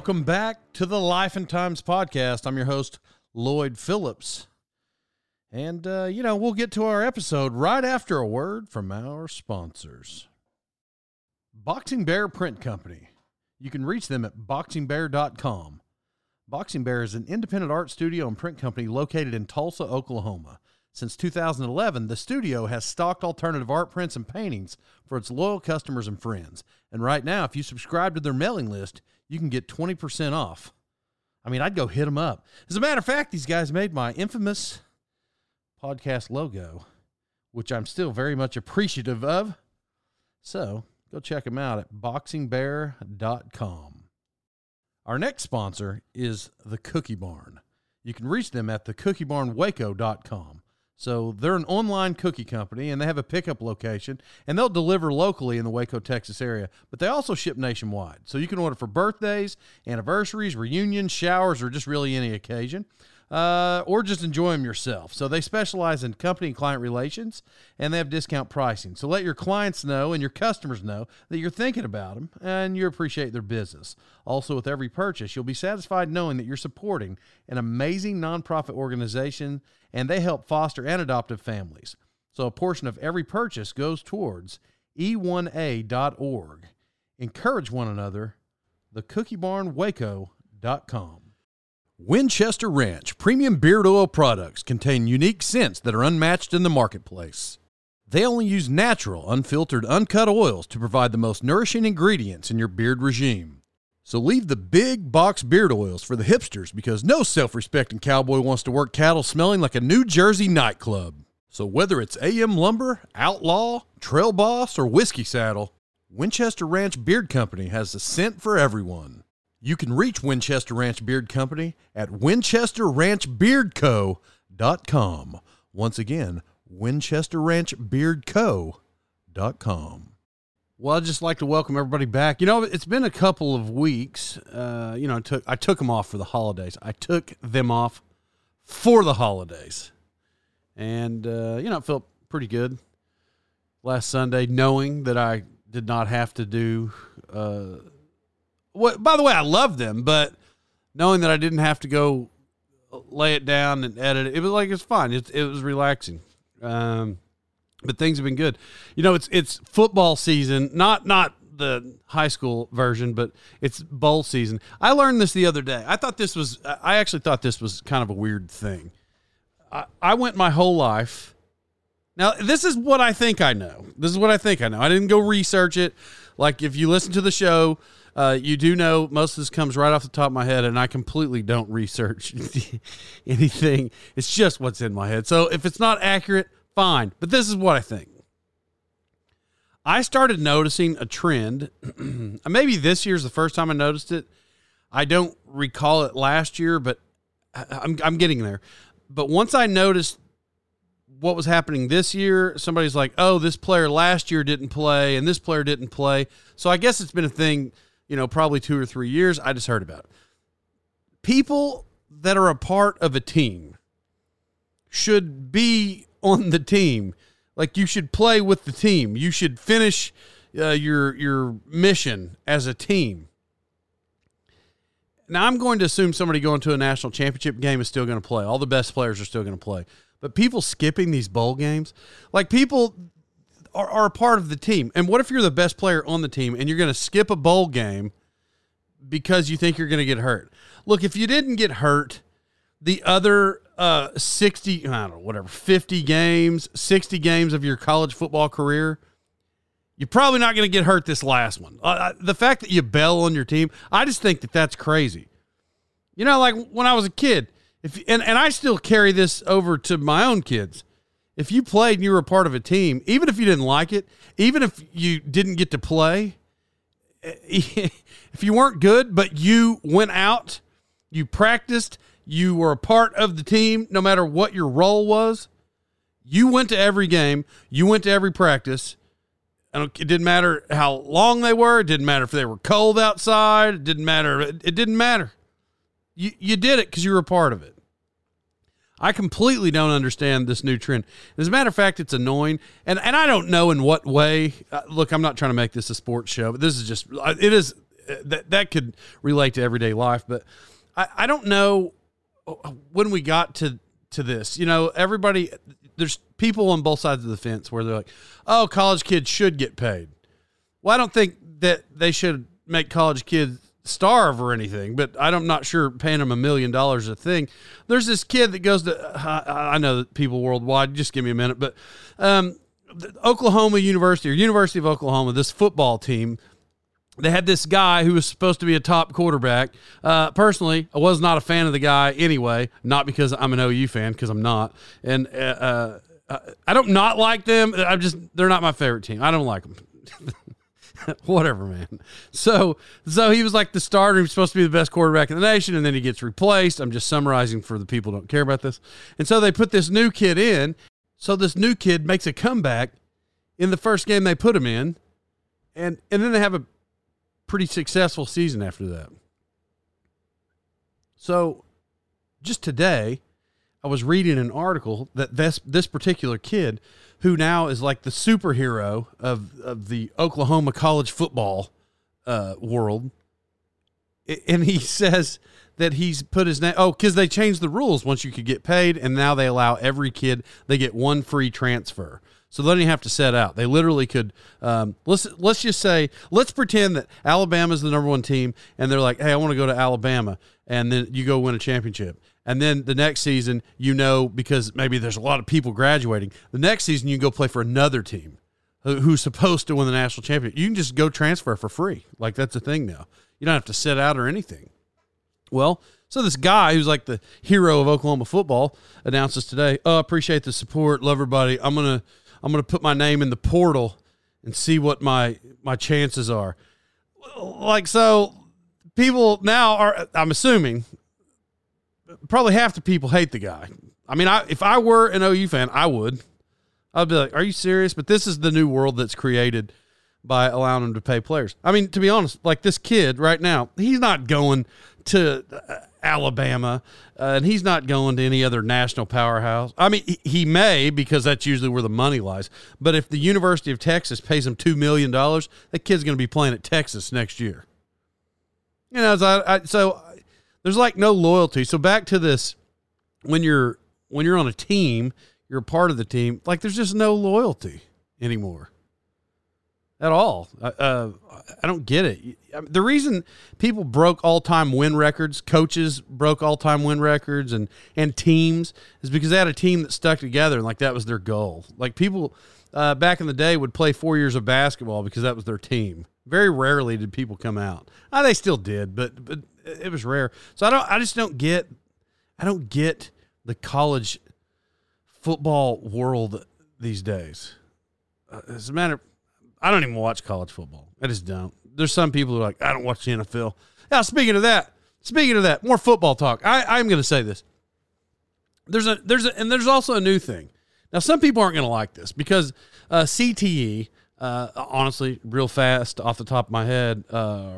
Welcome back to the Life and Times podcast. I'm your host, Lloyd Phillips. And, uh, you know, we'll get to our episode right after a word from our sponsors Boxing Bear Print Company. You can reach them at boxingbear.com. Boxing Bear is an independent art studio and print company located in Tulsa, Oklahoma. Since 2011, the studio has stocked alternative art prints and paintings for its loyal customers and friends. And right now, if you subscribe to their mailing list, you can get 20% off. I mean, I'd go hit them up. As a matter of fact, these guys made my infamous podcast logo, which I'm still very much appreciative of. So go check them out at boxingbear.com. Our next sponsor is the Cookie Barn. You can reach them at thecookiebarnwaco.com. So they're an online cookie company and they have a pickup location and they'll deliver locally in the Waco, Texas area, but they also ship nationwide. So you can order for birthdays, anniversaries, reunions, showers, or just really any occasion uh, or just enjoy them yourself. So they specialize in company and client relations, and they have discount pricing. So let your clients know and your customers know that you're thinking about them and you appreciate their business. Also, with every purchase, you'll be satisfied knowing that you're supporting an amazing nonprofit organization, and they help foster and adoptive families. So a portion of every purchase goes towards e1a.org. Encourage one another. TheCookieBarnWaco.com. Winchester Ranch premium beard oil products contain unique scents that are unmatched in the marketplace. They only use natural, unfiltered, uncut oils to provide the most nourishing ingredients in your beard regime. So leave the big box beard oils for the hipsters because no self respecting cowboy wants to work cattle smelling like a New Jersey nightclub. So whether it's AM Lumber, Outlaw, Trail Boss, or Whiskey Saddle, Winchester Ranch Beard Company has the scent for everyone. You can reach Winchester Ranch Beard Company at winchesterranchbeardco.com. Once again, winchesterranchbeardco.com. Well, I'd just like to welcome everybody back. You know, it's been a couple of weeks. Uh, you know, I took I took them off for the holidays. I took them off for the holidays, and uh, you know, it felt pretty good last Sunday, knowing that I did not have to do. Uh, what? By the way, I love them, but knowing that I didn't have to go lay it down and edit it, it was like it's fine. It, it was relaxing. Um, but things have been good. You know, it's it's football season, not not the high school version, but it's bowl season. I learned this the other day. I thought this was I actually thought this was kind of a weird thing. I, I went my whole life. Now, this is what I think I know. This is what I think I know. I didn't go research it. Like if you listen to the show, uh, you do know most of this comes right off the top of my head, and I completely don't research anything. It's just what's in my head. So if it's not accurate, fine. But this is what I think. I started noticing a trend. Maybe this year's the first time I noticed it. I don't recall it last year, but I'm, I'm getting there. But once I noticed what was happening this year, somebody's like, oh, this player last year didn't play and this player didn't play. So I guess it's been a thing you know, probably two or three years. I just heard about it. People that are a part of a team should be on the team. Like you should play with the team. You should finish uh, your your mission as a team. Now I'm going to assume somebody going to a national championship game is still going to play. All the best players are still going to play. But people skipping these bowl games, like people are, are a part of the team. And what if you're the best player on the team and you're going to skip a bowl game because you think you're going to get hurt. Look, if you didn't get hurt, the other uh, 60, I don't know, whatever, 50 games, 60 games of your college football career, you're probably not going to get hurt this last one. Uh, the fact that you bail on your team, I just think that that's crazy. You know, like when I was a kid, if and, and I still carry this over to my own kids. If you played and you were a part of a team, even if you didn't like it, even if you didn't get to play, if you weren't good, but you went out, you practiced, you were a part of the team, no matter what your role was, you went to every game, you went to every practice. it didn't matter how long they were. It didn't matter if they were cold outside. It didn't matter. It, it didn't matter. You, you did it because you were a part of it. I completely don't understand this new trend. As a matter of fact, it's annoying, and and I don't know in what way. Uh, look, I'm not trying to make this a sports show, but this is just uh, it is uh, that that could relate to everyday life. But I, I don't know uh, when we got to to this. You know, everybody there's people on both sides of the fence where they're like, "Oh, college kids should get paid." Well, I don't think that they should make college kids starve or anything, but I'm not sure paying them a million dollars a thing. There's this kid that goes to, I, I know people worldwide, just give me a minute, but um, Oklahoma University or University of Oklahoma, this football team, they had this guy who was supposed to be a top quarterback. Uh, personally, I was not a fan of the guy anyway, not because I'm an OU fan, because I'm not. And uh, uh, I don't not like them. I'm just, they're not my favorite team. I don't like them. whatever, man. So, so he was like the starter. He was supposed to be the best quarterback in the nation, and then he gets replaced. I'm just summarizing for the people don't care about this. And so they put this new kid in. So this new kid makes a comeback in the first game they put him in, and and then they have a pretty successful season after that. So, just today, I was reading an article that this this particular kid who now is like the superhero of, of the Oklahoma college football uh, world. And he says that he's put his name. Oh, because they changed the rules once you could get paid, and now they allow every kid they get one free transfer. So they don't have to set out. They literally could. Um, let's let's just say let's pretend that Alabama is the number one team, and they're like, "Hey, I want to go to Alabama," and then you go win a championship. And then the next season, you know, because maybe there's a lot of people graduating, the next season you can go play for another team who's supposed to win the national championship. You can just go transfer for free. Like that's a thing now. You don't have to sit out or anything. Well, so this guy who's like the hero of Oklahoma football announces today, "Oh, appreciate the support, love everybody. I'm gonna I'm gonna put my name in the portal and see what my my chances are." Like so, people now are. I'm assuming probably half the people hate the guy. I mean, I if I were an OU fan, I would. I'd be like, "Are you serious?" But this is the new world that's created by allowing them to pay players. I mean, to be honest, like this kid right now, he's not going to uh, Alabama, uh, and he's not going to any other national powerhouse. I mean, he, he may because that's usually where the money lies. But if the University of Texas pays him two million dollars, that kid's going to be playing at Texas next year. You know, so, I, I, so there's like no loyalty. So back to this when you're when you're on a team, you're a part of the team. Like there's just no loyalty anymore at all. Uh, I don't get it. The reason people broke all time win records, coaches broke all time win records, and and teams is because they had a team that stuck together and like that was their goal. Like people uh, back in the day would play four years of basketball because that was their team. Very rarely did people come out. Uh, they still did, but but it was rare. So I don't. I just don't get. I don't get the college football world these days. Uh, as a matter, I don't even watch college football. I just don't. There's some people who are like, I don't watch the NFL. Now, speaking of that, speaking of that, more football talk. I, I'm going to say this. There's a there's a and there's also a new thing. Now, some people aren't going to like this because uh, CTE, uh, honestly, real fast off the top of my head, uh,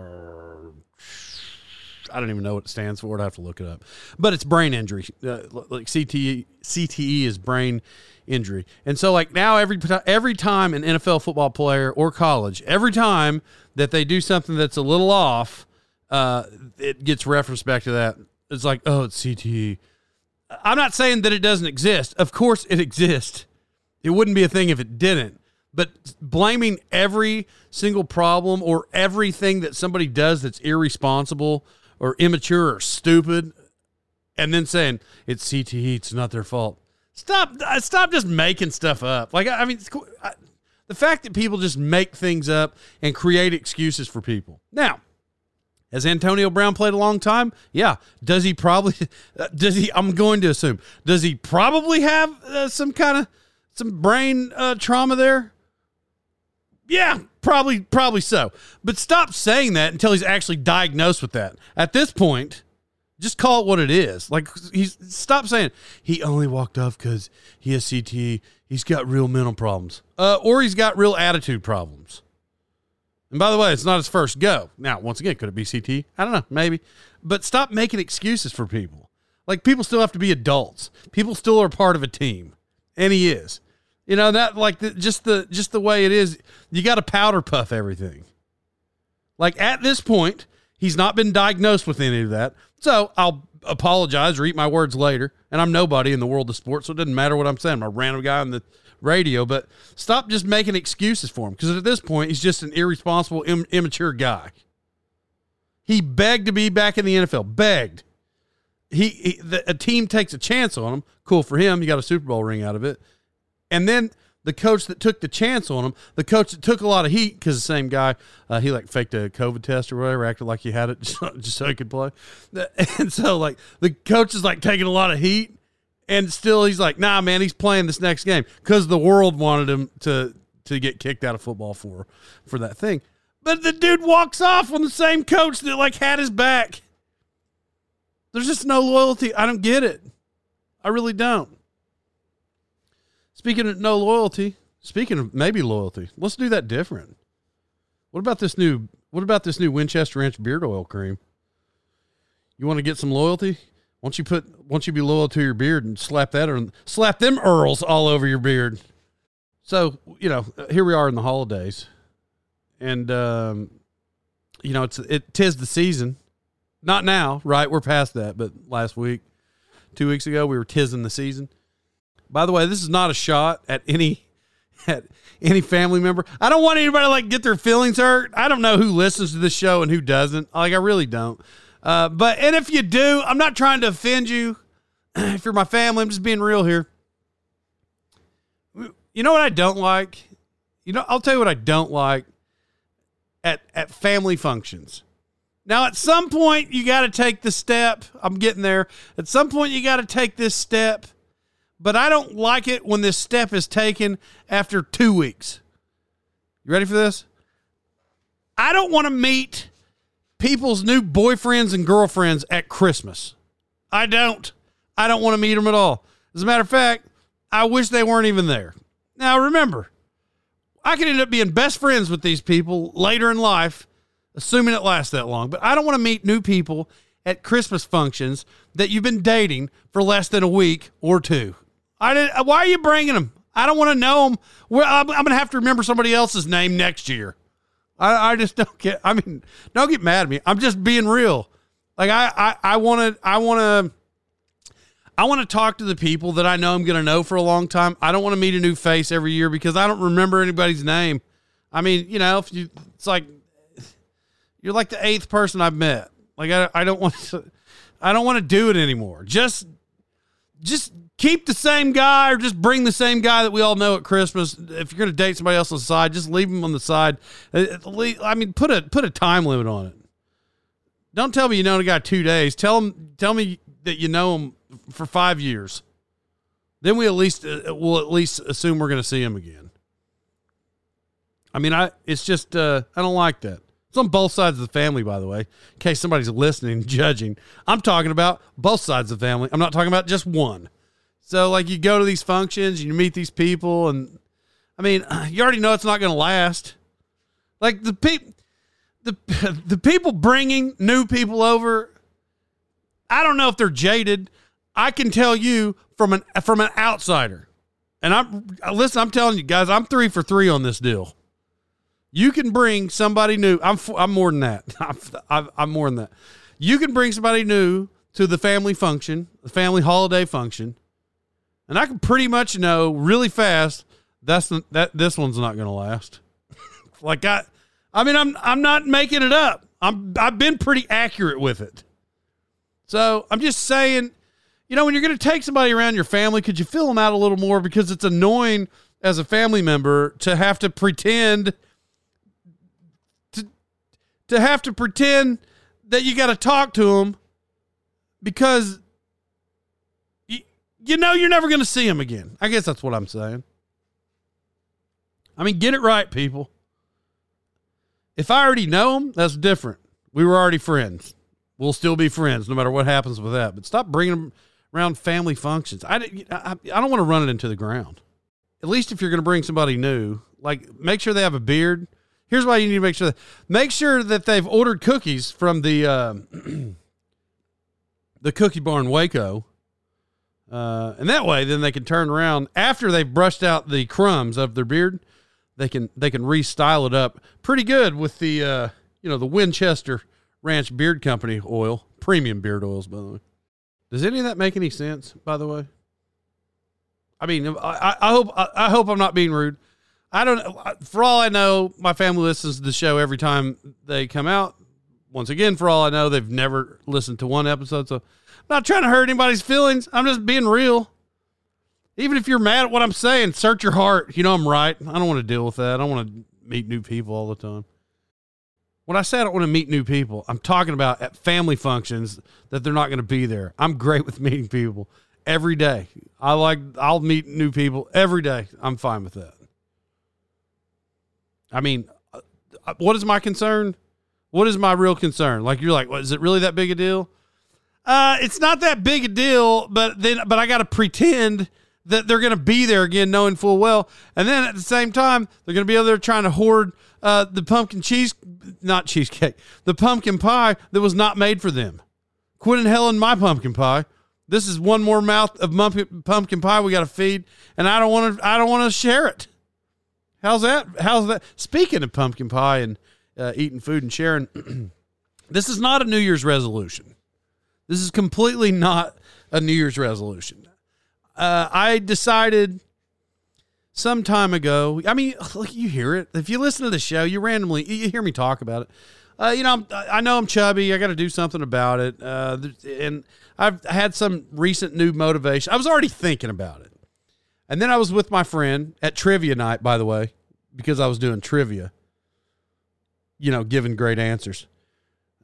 I don't even know what it stands for. I have to look it up. But it's brain injury. Uh, like CTE, CTE is brain injury. And so like now every every time an NFL football player or college, every time that they do something that's a little off, uh, it gets referenced back to that. It's like, oh, it's CTE. I'm not saying that it doesn't exist. Of course it exists. It wouldn't be a thing if it didn't. But blaming every single problem or everything that somebody does that's irresponsible or immature or stupid, and then saying it's CTE, it's not their fault. Stop! uh, Stop just making stuff up. Like I mean, cool. I, the fact that people just make things up and create excuses for people. Now, has Antonio Brown played a long time? Yeah. Does he probably? Does he? I'm going to assume. Does he probably have uh, some kind of some brain uh, trauma there? Yeah, probably, probably so. But stop saying that until he's actually diagnosed with that. At this point, just call it what it is. Like he's stop saying he only walked off because he has CTE. He's got real mental problems, uh, or he's got real attitude problems. And by the way, it's not his first go. Now, once again, could it be CTE? I don't know, maybe. But stop making excuses for people. Like people still have to be adults. People still are part of a team, and he is. You know that like the, just the just the way it is. You got to powder puff everything. Like at this point, he's not been diagnosed with any of that. So I'll apologize or eat my words later. And I'm nobody in the world of sports, so it doesn't matter what I'm saying. I'm a random guy on the radio, but stop just making excuses for him because at this point, he's just an irresponsible, Im- immature guy. He begged to be back in the NFL. Begged. He, he the, a team takes a chance on him. Cool for him. You got a Super Bowl ring out of it. And then the coach that took the chance on him, the coach that took a lot of heat because the same guy, uh, he like faked a COVID test or whatever, acted like he had it just, just so he could play. And so like the coach is like taking a lot of heat, and still he's like, nah, man, he's playing this next game because the world wanted him to to get kicked out of football for for that thing. But the dude walks off on the same coach that like had his back. There's just no loyalty. I don't get it. I really don't. Speaking of no loyalty, speaking of maybe loyalty, let's do that different. What about this new what about this new Winchester Ranch beard oil cream? You want to get some loyalty? Once you put once you be loyal to your beard and slap that or slap them earls all over your beard. So, you know, here we are in the holidays. And um you know, it's it tis the season. Not now, right? We're past that, but last week, two weeks ago, we were tising the season. By the way, this is not a shot at any at any family member. I don't want anybody to like get their feelings hurt. I don't know who listens to this show and who doesn't. Like I really don't. Uh, but and if you do, I'm not trying to offend you. if you're my family, I'm just being real here. You know what I don't like? You know, I'll tell you what I don't like at at family functions. Now, at some point, you got to take the step. I'm getting there. At some point, you got to take this step but I don't like it when this step is taken after two weeks. You ready for this? I don't want to meet people's new boyfriends and girlfriends at Christmas. I don't. I don't want to meet them at all. As a matter of fact, I wish they weren't even there. Now, remember, I could end up being best friends with these people later in life, assuming it lasts that long. But I don't want to meet new people at Christmas functions that you've been dating for less than a week or two. I did, why are you bringing them? I don't want to know them. Well, I'm, I'm going to have to remember somebody else's name next year. I, I just don't get. I mean, don't get mad at me. I'm just being real. Like I, I want to, I want to, I want to talk to the people that I know I'm going to know for a long time. I don't want to meet a new face every year because I don't remember anybody's name. I mean, you know, if you, it's like you're like the eighth person I've met. Like I, I don't want to, I don't want to do it anymore. Just, just keep the same guy or just bring the same guy that we all know at Christmas. If you're going to date somebody else on the side, just leave them on the side. Uh, I mean, put a put a time limit on it. Don't tell me you know a guy two days. Tell him tell me that you know him for five years. Then we at least uh, we'll at least assume we're going to see him again. I mean, I it's just uh, I don't like that. It's on both sides of the family, by the way. In case somebody's listening, judging, I'm talking about both sides of the family. I'm not talking about just one. So like you go to these functions, you meet these people, and I mean, you already know it's not going to last. Like the people, the the people bringing new people over, I don't know if they're jaded. I can tell you from an from an outsider, and I'm listen. I'm telling you guys, I'm three for three on this deal. You can bring somebody new. I'm I'm more than that. I'm, I'm more than that. You can bring somebody new to the family function, the family holiday function, and I can pretty much know really fast That's that. This one's not going to last. like I, I mean, I'm I'm not making it up. I'm I've been pretty accurate with it. So I'm just saying, you know, when you're going to take somebody around your family, could you fill them out a little more because it's annoying as a family member to have to pretend to to have to pretend that you got to talk to them because you, know you're never going to see them again. I guess that's what I'm saying. I mean, get it right, people. If I already know them, that's different. We were already friends. We'll still be friends no matter what happens with that. But stop bringing them around family functions. I, I, I don't want to run it into the ground. At least if you're going to bring somebody new, like make sure they have a beard. Here's why you need to make sure that make sure that they've ordered cookies from the uh, the Cookie Barn Waco, uh, and that way then they can turn around after they've brushed out the crumbs of their beard they can they can restyle it up pretty good with the uh, you know the Winchester Ranch Beard Company oil, premium beard oils, by the way. Does any of that make any sense? By the way, I mean, I, I hope I, I hope I'm not being rude. I don't. For all I know, my family listens to the show every time they come out. Once again, for all I know, they've never listened to one episode. So, not trying to hurt anybody's feelings. I'm just being real. Even if you're mad at what I'm saying, search your heart. You know I'm right. I don't want to deal with that. I don't want to meet new people all the time. When I say I don't want to meet new people, I'm talking about at family functions that they're not going to be there. I'm great with meeting people every day. I like I'll meet new people every day. I'm fine with that. I mean, uh, uh, what is my concern? What is my real concern? Like you're like, what, is it really that big a deal? Uh, it's not that big a deal, but then but I got to pretend that they're going to be there again, knowing full well. And then at the same time, they're going to be over there trying to hoard uh, the pumpkin cheese, not cheesecake, the pumpkin pie that was not made for them. Quit in hell in my pumpkin pie. This is one more mouth of pumpkin pie we got to feed, and I don't want to. I don't want to share it. How's that? How's that? Speaking of pumpkin pie and uh, eating food and sharing, this is not a New Year's resolution. This is completely not a New Year's resolution uh, I decided some time ago. I mean, look, you hear it. If you listen to the show, you randomly you hear me talk about it. Uh, you know, I'm, i know I'm chubby. I got to do something about it. Uh, and I've had some recent new motivation. I was already thinking about it, and then I was with my friend at trivia night. By the way, because I was doing trivia. You know, giving great answers.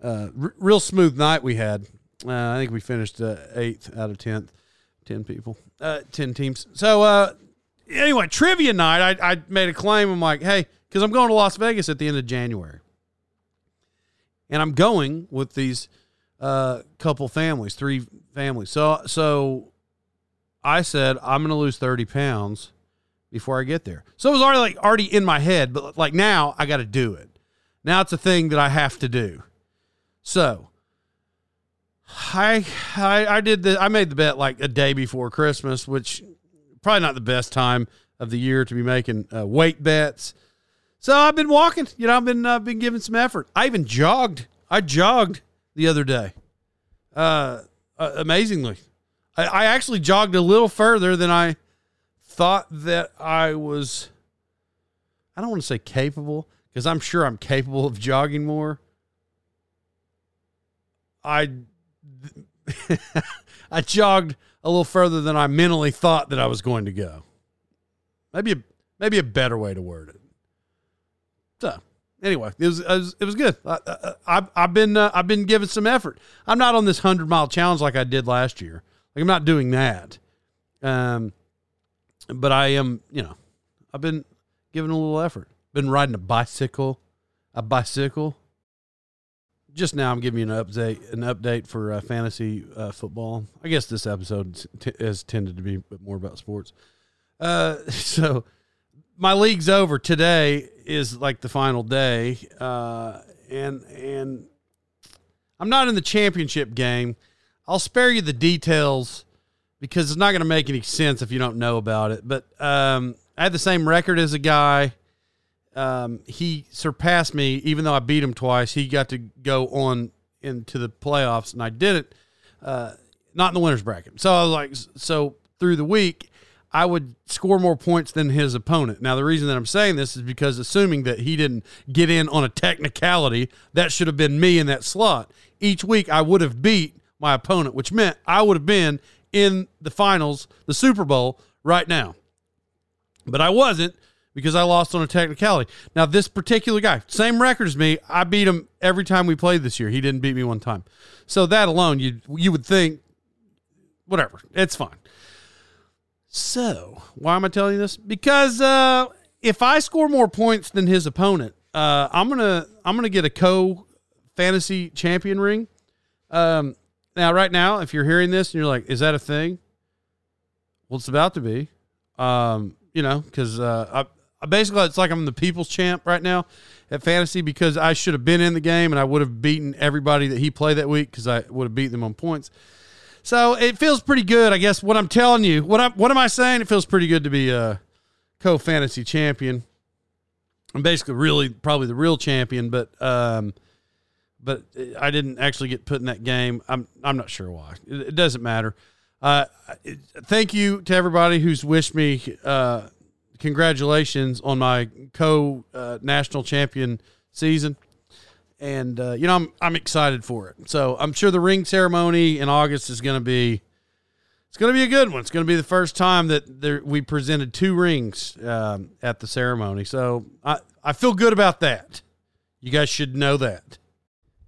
Uh, r- real smooth night we had. Uh, I think we finished uh, eighth out of tenth. 10 people, uh, 10 teams. So, uh, anyway, trivia night, I, I made a claim. I'm like, hey, because I'm going to Las Vegas at the end of January. And I'm going with these uh, couple families, three families. So, so I said, I'm going to lose 30 pounds before I get there. So it was already like already in my head, but like now I got to do it. Now it's a thing that I have to do. So I, I I did the I made the bet like a day before Christmas, which probably not the best time of the year to be making uh, weight bets. So I've been walking, you know, I've been uh, been giving some effort. I even jogged. I jogged the other day. Uh, uh amazingly, I, I actually jogged a little further than I thought that I was. I don't want to say capable because I'm sure I'm capable of jogging more. I I jogged a little further than I mentally thought that I was going to go. Maybe a, maybe a better way to word it. So anyway, it was it was, it was good. I, have I've been uh, I've been giving some effort. I'm not on this hundred mile challenge like I did last year. Like I'm not doing that. Um, but I am. You know, I've been giving a little effort. Been riding a bicycle, a bicycle just now I'm giving you an update an update for uh, fantasy uh, football. I guess this episode t- has tended to be more about sports. Uh, so my league's over today is like the final day, uh, and and I'm not in the championship game. I'll spare you the details because it's not going to make any sense if you don't know about it. But um, I had the same record as a guy um, he surpassed me, even though I beat him twice. He got to go on into the playoffs, and I didn't. Uh, not in the winners bracket. So I was like, so through the week, I would score more points than his opponent. Now, the reason that I'm saying this is because assuming that he didn't get in on a technicality, that should have been me in that slot. Each week, I would have beat my opponent, which meant I would have been in the finals, the Super Bowl, right now. But I wasn't because I lost on a technicality. Now, this particular guy, same record as me, I beat him every time we played this year. He didn't beat me one time. So that alone, you you would think, whatever, it's fine. So, why am I telling you this? Because uh, if I score more points than his opponent, uh, I'm gonna I'm gonna get a co fantasy champion ring. Um, now, right now, if you're hearing this and you're like, "Is that a thing?" Well, it's about to be. Um, you know, because uh, basically it's like I'm the people's champ right now at fantasy because I should have been in the game and I would have beaten everybody that he played that week because I would have beat them on points. So it feels pretty good, I guess. What I'm telling you, what I what am I saying? It feels pretty good to be a co fantasy champion. I'm basically really probably the real champion, but um, but I didn't actually get put in that game. I'm I'm not sure why. It, it doesn't matter. Uh, thank you to everybody who's wished me uh, congratulations on my co uh, national champion season and uh, you know I'm I'm excited for it. So I'm sure the ring ceremony in August is going to be it's going to be a good one. It's going to be the first time that there, we presented two rings um, at the ceremony. So I I feel good about that. You guys should know that.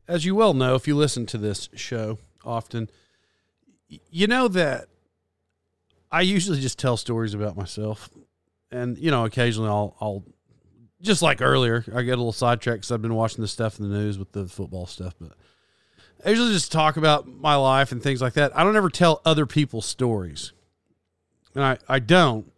As you well know, if you listen to this show often, you know that I usually just tell stories about myself, and you know occasionally I'll I'll just like earlier, I get a little sidetracked because I've been watching the stuff in the news with the football stuff. But I usually just talk about my life and things like that. I don't ever tell other people's stories, and I I don't.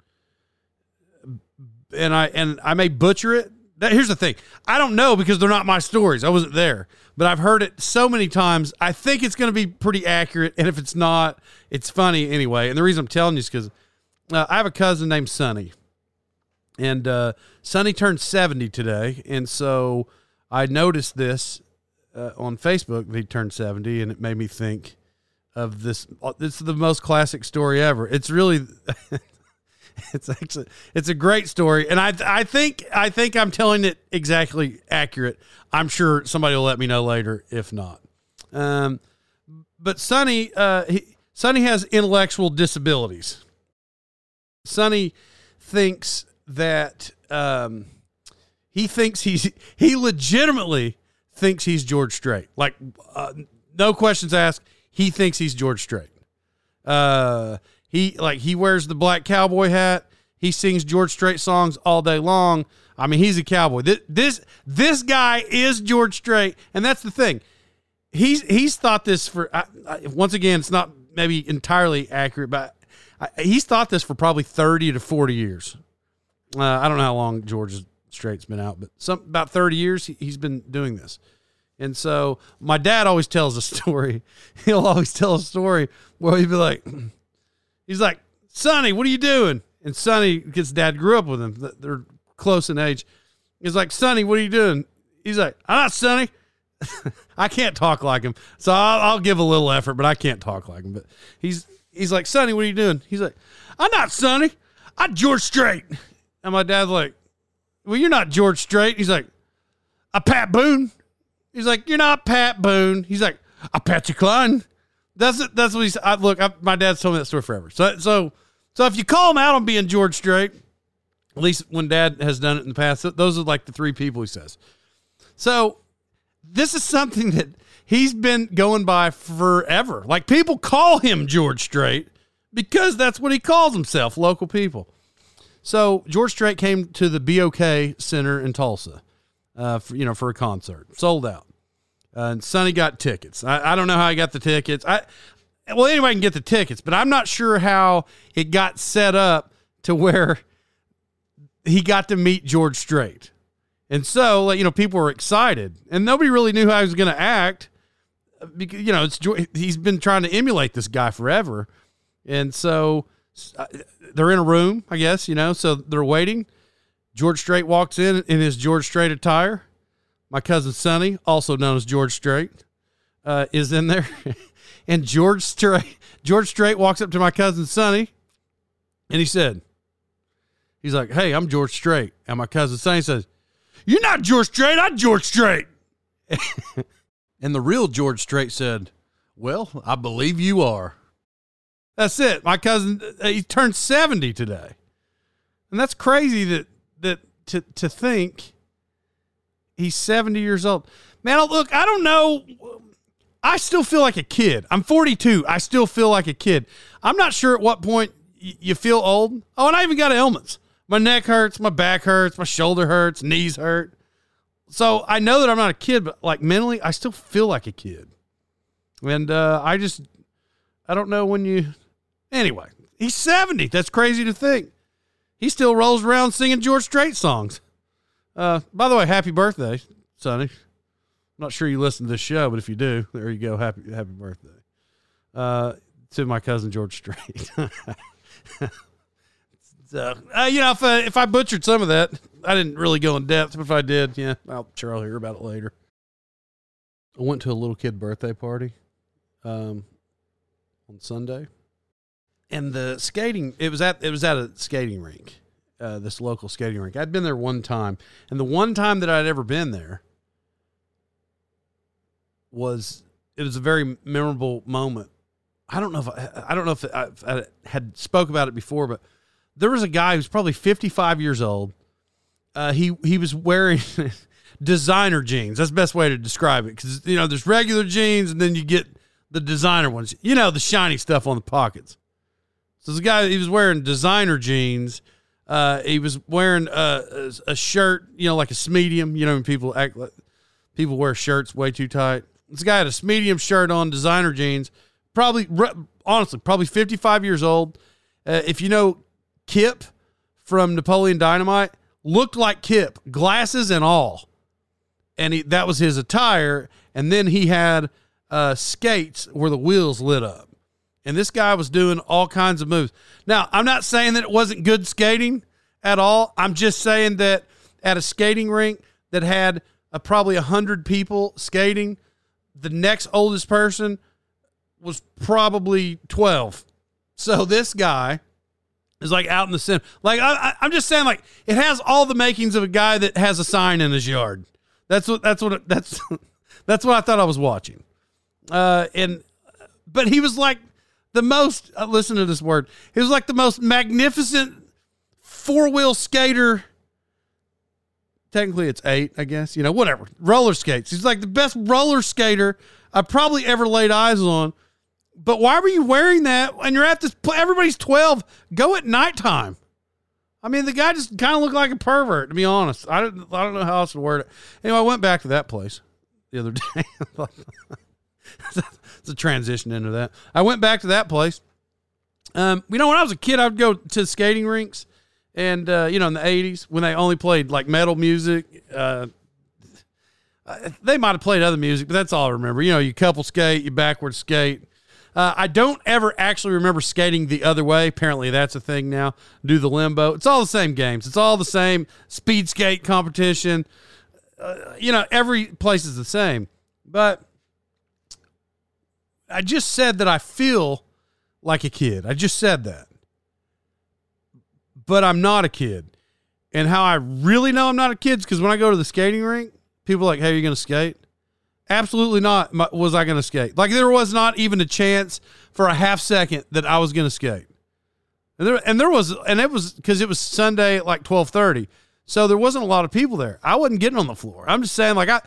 And I and I may butcher it. That, here's the thing: I don't know because they're not my stories. I wasn't there, but I've heard it so many times. I think it's going to be pretty accurate, and if it's not, it's funny anyway. And the reason I'm telling you is because uh, I have a cousin named Sonny and uh, Sonny turned 70 today. And so I noticed this uh, on Facebook that he turned 70, and it made me think of this. It's the most classic story ever. It's really. it's actually it's a great story and i i think i think i'm telling it exactly accurate i'm sure somebody will let me know later if not um but sonny uh he, sonny has intellectual disabilities sonny thinks that um, he thinks he's he legitimately thinks he's George Strait. Like uh, no questions asked, he thinks he's George Strait. Uh, he like he wears the black cowboy hat. He sings George Strait songs all day long. I mean, he's a cowboy. This this this guy is George Strait, and that's the thing. He's he's thought this for I, I, once again. It's not maybe entirely accurate, but I, he's thought this for probably thirty to forty years. Uh, I don't know how long George Strait's been out, but some about 30 years he, he's been doing this. And so my dad always tells a story. He'll always tell a story where he'd be like, he's like, Sonny, what are you doing? And Sonny, because dad grew up with him, they're close in age. He's like, Sonny, what are you doing? He's like, I'm not Sonny. I can't talk like him. So I'll, I'll, give a little effort, but I can't talk like him. But he's he's like, Sonny, what are you doing? He's like, I'm not Sonny. I'm George Strait. And my dad's like, Well, you're not George Strait. He's like, A Pat Boone. He's like, You're not Pat Boone. He's like, A Patsy Cline. That's it. That's what he's. I, look, I, my dad's told me that story forever. So, so, so if you call him out on being George Strait, at least when Dad has done it in the past, those are like the three people he says. So, this is something that he's been going by forever. Like people call him George Strait because that's what he calls himself. Local people. So George Strait came to the BOK Center in Tulsa, uh, for, you know, for a concert, sold out. Uh, and Sonny got tickets. I, I don't know how he got the tickets. I well, anybody can get the tickets, but I'm not sure how it got set up to where he got to meet George Strait. And so, you know, people were excited, and nobody really knew how he was going to act because you know it's he's been trying to emulate this guy forever, and so uh, they're in a room, I guess, you know, so they're waiting. George Strait walks in in his George Strait attire. My cousin Sonny, also known as George Strait, uh, is in there. and George Strait, George Strait walks up to my cousin Sonny And he said, he's like, hey, I'm George Strait. And my cousin Sonny says, you're not George Strait. I'm George Strait. and the real George Strait said, well, I believe you are. That's it. My cousin, uh, he turned 70 today. And that's crazy that, that to, to think he's 70 years old. Man, look, I don't know. I still feel like a kid. I'm 42. I still feel like a kid. I'm not sure at what point you feel old. Oh, and I even got ailments. My neck hurts, my back hurts, my shoulder hurts, knees hurt. So I know that I'm not a kid, but like mentally, I still feel like a kid. And uh, I just, I don't know when you. Anyway, he's 70. That's crazy to think. He still rolls around singing George Strait songs. Uh, by the way, happy birthday, Sonny. I'm not sure you listen to this show, but if you do, there you go. Happy happy birthday. Uh, to my cousin George Strait. so, uh, you know, if, uh, if I butchered some of that, I didn't really go in depth, but if I did, yeah, I'll sure I'll hear about it later. I went to a little kid birthday party um, on Sunday, and the skating it was at it was at a skating rink, uh, this local skating rink. I'd been there one time, and the one time that I'd ever been there was it was a very memorable moment. I don't know if I, I don't know if I, I had spoke about it before, but there was a guy who's probably 55 years old. Uh, he he was wearing designer jeans. That's the best way to describe it because you know there's regular jeans and then you get the designer ones. You know the shiny stuff on the pockets. So the guy he was wearing designer jeans. Uh, he was wearing a, a, shirt, you know, like a medium. You know, when people act like people wear shirts way too tight. This guy had a medium shirt on, designer jeans. Probably, honestly, probably 55 years old. Uh, if you know Kip from Napoleon Dynamite, looked like Kip, glasses and all. And he, that was his attire. And then he had uh, skates where the wheels lit up. And this guy was doing all kinds of moves. Now, I'm not saying that it wasn't good skating at all. I'm just saying that at a skating rink that had a, probably 100 people skating, the next oldest person was probably 12. So this guy is like out in the center. Like I, am just saying, like it has all the makings of a guy that has a sign in his yard. That's what. That's what. That's that's what I thought I was watching. Uh, and but he was like the most. Uh, listen to this word. He was like the most magnificent four wheel skater. Technically, it's eight, I guess. You know, whatever. Roller skates. He's like the best roller skater I probably ever laid eyes on. But why were you wearing that when you're at this? Everybody's 12. Go at nighttime. I mean, the guy just kind of looked like a pervert, to be honest. I don't, I don't know how else to word it. Anyway, I went back to that place the other day. it's a transition into that. I went back to that place. Um, you know, when I was a kid, I'd go to skating rinks, and uh, you know, in the '80s when they only played like metal music. Uh, they might have played other music, but that's all I remember. You know, you couple skate, you backward skate. Uh, I don't ever actually remember skating the other way. Apparently, that's a thing now. Do the limbo. It's all the same games. It's all the same speed skate competition. Uh, you know, every place is the same. But I just said that I feel like a kid. I just said that. But I'm not a kid. And how I really know I'm not a kid is because when I go to the skating rink, people are like, hey, are you going to skate? Absolutely not was I going to skate. Like there was not even a chance for a half second that I was going to skate. And there, and there was, and it was because it was Sunday at like 1230. So there wasn't a lot of people there. I wasn't getting on the floor. I'm just saying, like I,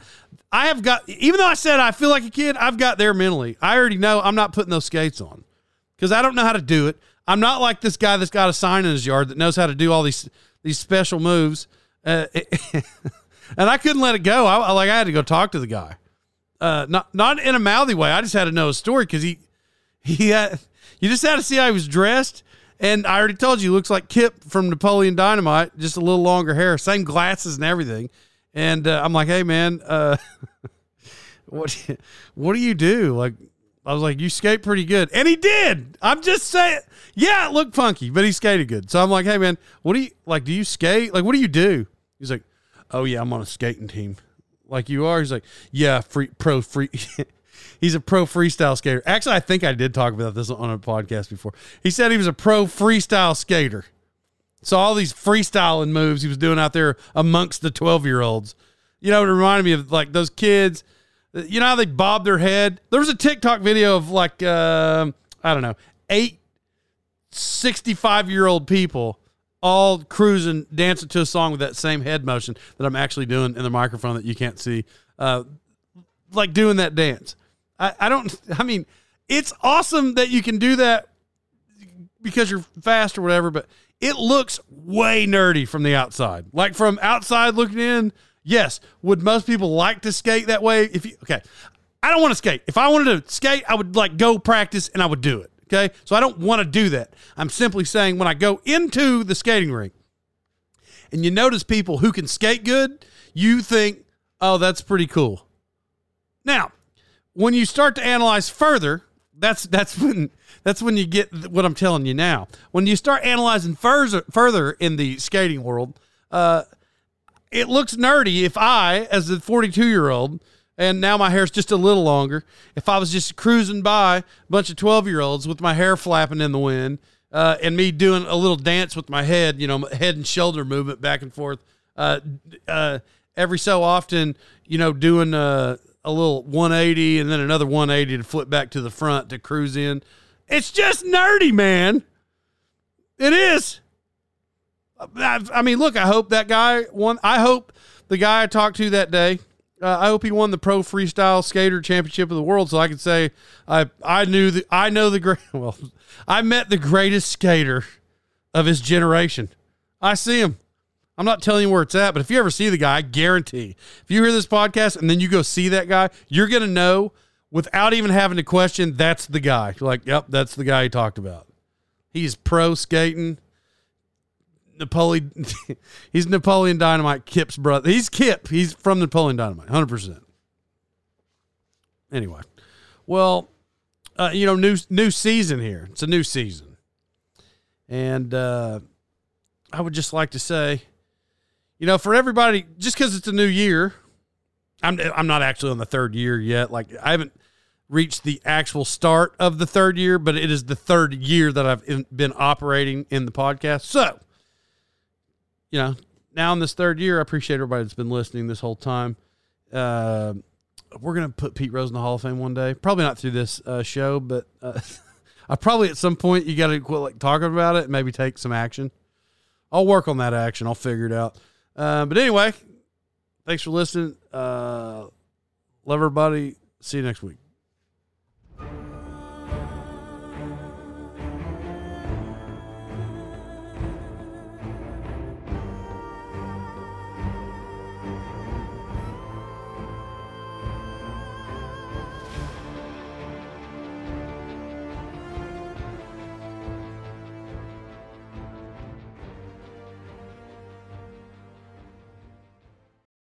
I have got. Even though I said I feel like a kid, I've got there mentally. I already know I'm not putting those skates on because I don't know how to do it. I'm not like this guy that's got a sign in his yard that knows how to do all these these special moves. Uh, and I couldn't let it go. I like I had to go talk to the guy. Uh, not not in a mouthy way. I just had to know his story because he he had, you just had to see how he was dressed and I already told you, looks like Kip from Napoleon Dynamite, just a little longer hair, same glasses and everything. And uh, I'm like, hey man, uh, what what do you do? Like, I was like, you skate pretty good, and he did. I'm just saying, yeah, it looked funky, but he skated good. So I'm like, hey man, what do you like? Do you skate? Like, what do you do? He's like, oh yeah, I'm on a skating team. Like you are? He's like, yeah, free pro free. he's a pro freestyle skater. Actually, I think I did talk about this on a podcast before. He said he was a pro freestyle skater. So all these freestyling moves he was doing out there amongst the 12 year olds, you know, it reminded me of like those kids. You know how they bob their head? There was a TikTok video of like, uh, I don't know, eight 65 year old people all cruising, dancing to a song with that same head motion that I'm actually doing in the microphone that you can't see. Uh, like doing that dance. I, I don't, I mean, it's awesome that you can do that because you're fast or whatever, but it looks way nerdy from the outside. Like from outside looking in, yes. Would most people like to skate that way? If you, okay, I don't want to skate. If I wanted to skate, I would like go practice and I would do it. Okay. So I don't want to do that. I'm simply saying when I go into the skating rink and you notice people who can skate good, you think, oh, that's pretty cool. Now, when you start to analyze further, that's that's when that's when you get what I'm telling you now. When you start analyzing further further in the skating world, uh, it looks nerdy if I, as a 42 year old, and now my hair's just a little longer. If I was just cruising by a bunch of 12 year olds with my hair flapping in the wind uh, and me doing a little dance with my head, you know, head and shoulder movement back and forth, uh, uh, every so often, you know, doing a, little 180 and then another 180 to flip back to the front to cruise in. It's just nerdy, man. It is. I, I mean, look, I hope that guy won. I hope the guy I talked to that day uh, I hope he won the Pro Freestyle Skater Championship of the World, so I can say I I knew the I know the great. Well, I met the greatest skater of his generation. I see him. I'm not telling you where it's at, but if you ever see the guy, I guarantee if you hear this podcast and then you go see that guy, you're gonna know without even having to question that's the guy. You're like, yep, that's the guy he talked about. He's pro skating. Napoleon. he's Napoleon Dynamite, Kip's brother. He's Kip. He's from Napoleon Dynamite, hundred percent. Anyway, well, uh, you know, new new season here. It's a new season, and uh, I would just like to say, you know, for everybody, just because it's a new year, I'm I'm not actually on the third year yet. Like I haven't reached the actual start of the third year, but it is the third year that I've in, been operating in the podcast. So you know, now in this third year, I appreciate everybody that's been listening this whole time. Uh, we're gonna put Pete Rose in the Hall of Fame one day. Probably not through this uh, show, but uh, I probably at some point you got to quit like talking about it and maybe take some action. I'll work on that action. I'll figure it out. Uh, but anyway, thanks for listening. Uh, love everybody. See you next week.